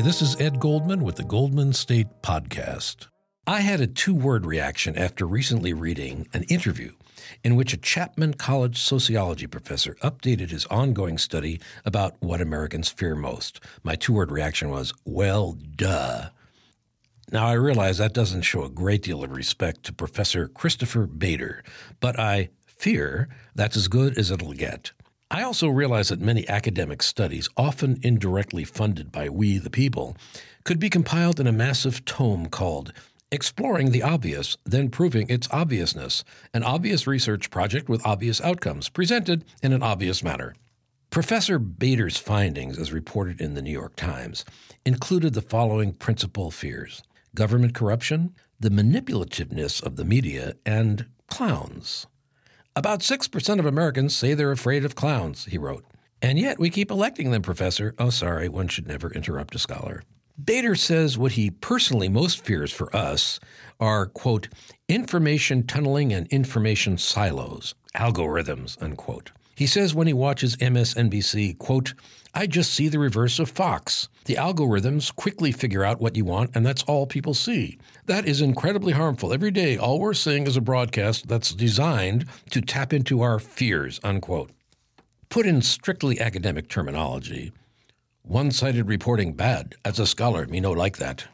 this is Ed Goldman with the Goldman State Podcast. I had a two word reaction after recently reading an interview in which a Chapman College sociology professor updated his ongoing study about what Americans fear most. My two word reaction was, well, duh. Now, I realize that doesn't show a great deal of respect to Professor Christopher Bader, but I fear that's as good as it'll get. I also realize that many academic studies, often indirectly funded by we the people, could be compiled in a massive tome called Exploring the Obvious, then Proving Its Obviousness, an obvious research project with obvious outcomes, presented in an obvious manner. Professor Bader's findings, as reported in the New York Times, included the following principal fears government corruption, the manipulativeness of the media, and clowns. About 6% of Americans say they're afraid of clowns, he wrote. And yet we keep electing them, Professor. Oh, sorry, one should never interrupt a scholar. Bader says what he personally most fears for us are, quote, information tunneling and information silos, algorithms, unquote. He says when he watches MSNBC, quote, I just see the reverse of Fox. The algorithms quickly figure out what you want, and that's all people see. That is incredibly harmful. Every day, all we're seeing is a broadcast that's designed to tap into our fears, unquote. Put in strictly academic terminology, one sided reporting bad. As a scholar, me no like that.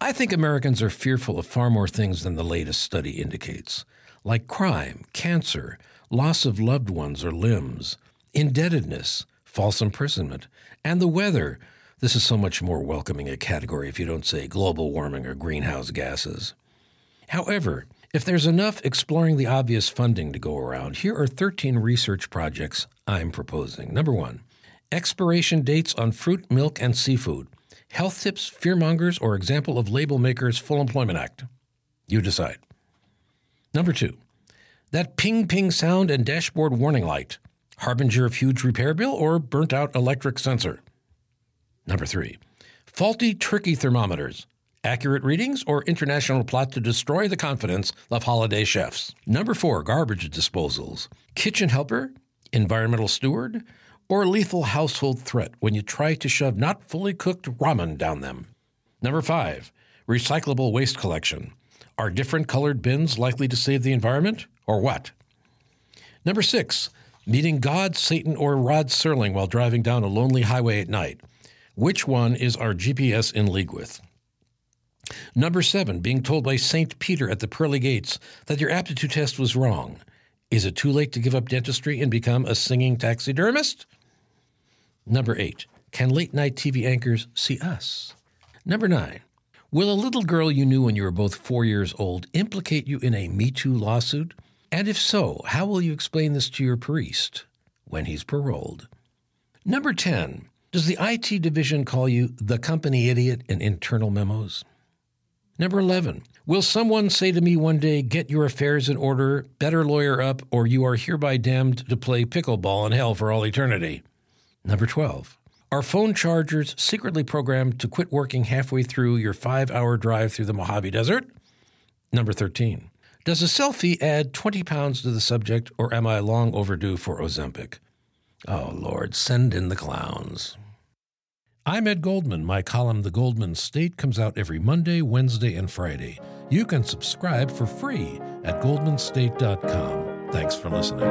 I think Americans are fearful of far more things than the latest study indicates, like crime, cancer, loss of loved ones or limbs, indebtedness, false imprisonment, and the weather. This is so much more welcoming a category if you don't say global warming or greenhouse gases. However, if there's enough exploring the obvious funding to go around, here are 13 research projects I'm proposing. Number one, expiration dates on fruit, milk, and seafood. Health tips, fearmongers, or example of label makers' Full Employment Act. You decide. Number two, that ping ping sound and dashboard warning light harbinger of huge repair bill or burnt out electric sensor. Number three, faulty turkey thermometers. Accurate readings or international plot to destroy the confidence of holiday chefs. Number four, garbage disposals. Kitchen helper, environmental steward, or lethal household threat when you try to shove not fully cooked ramen down them. Number five, recyclable waste collection. Are different colored bins likely to save the environment, or what? Number six, meeting God, Satan, or Rod Serling while driving down a lonely highway at night. Which one is our GPS in league with? Number seven, being told by St. Peter at the pearly gates that your aptitude test was wrong. Is it too late to give up dentistry and become a singing taxidermist? Number eight, can late night TV anchors see us? Number nine, will a little girl you knew when you were both four years old implicate you in a Me Too lawsuit? And if so, how will you explain this to your priest when he's paroled? Number 10. Does the IT division call you the company idiot in internal memos? Number 11. Will someone say to me one day, get your affairs in order, better lawyer up, or you are hereby damned to play pickleball in hell for all eternity? Number 12. Are phone chargers secretly programmed to quit working halfway through your five hour drive through the Mojave Desert? Number 13. Does a selfie add 20 pounds to the subject, or am I long overdue for Ozempic? Oh, Lord, send in the clowns. I'm Ed Goldman. My column, The Goldman State, comes out every Monday, Wednesday, and Friday. You can subscribe for free at goldmanstate.com. Thanks for listening.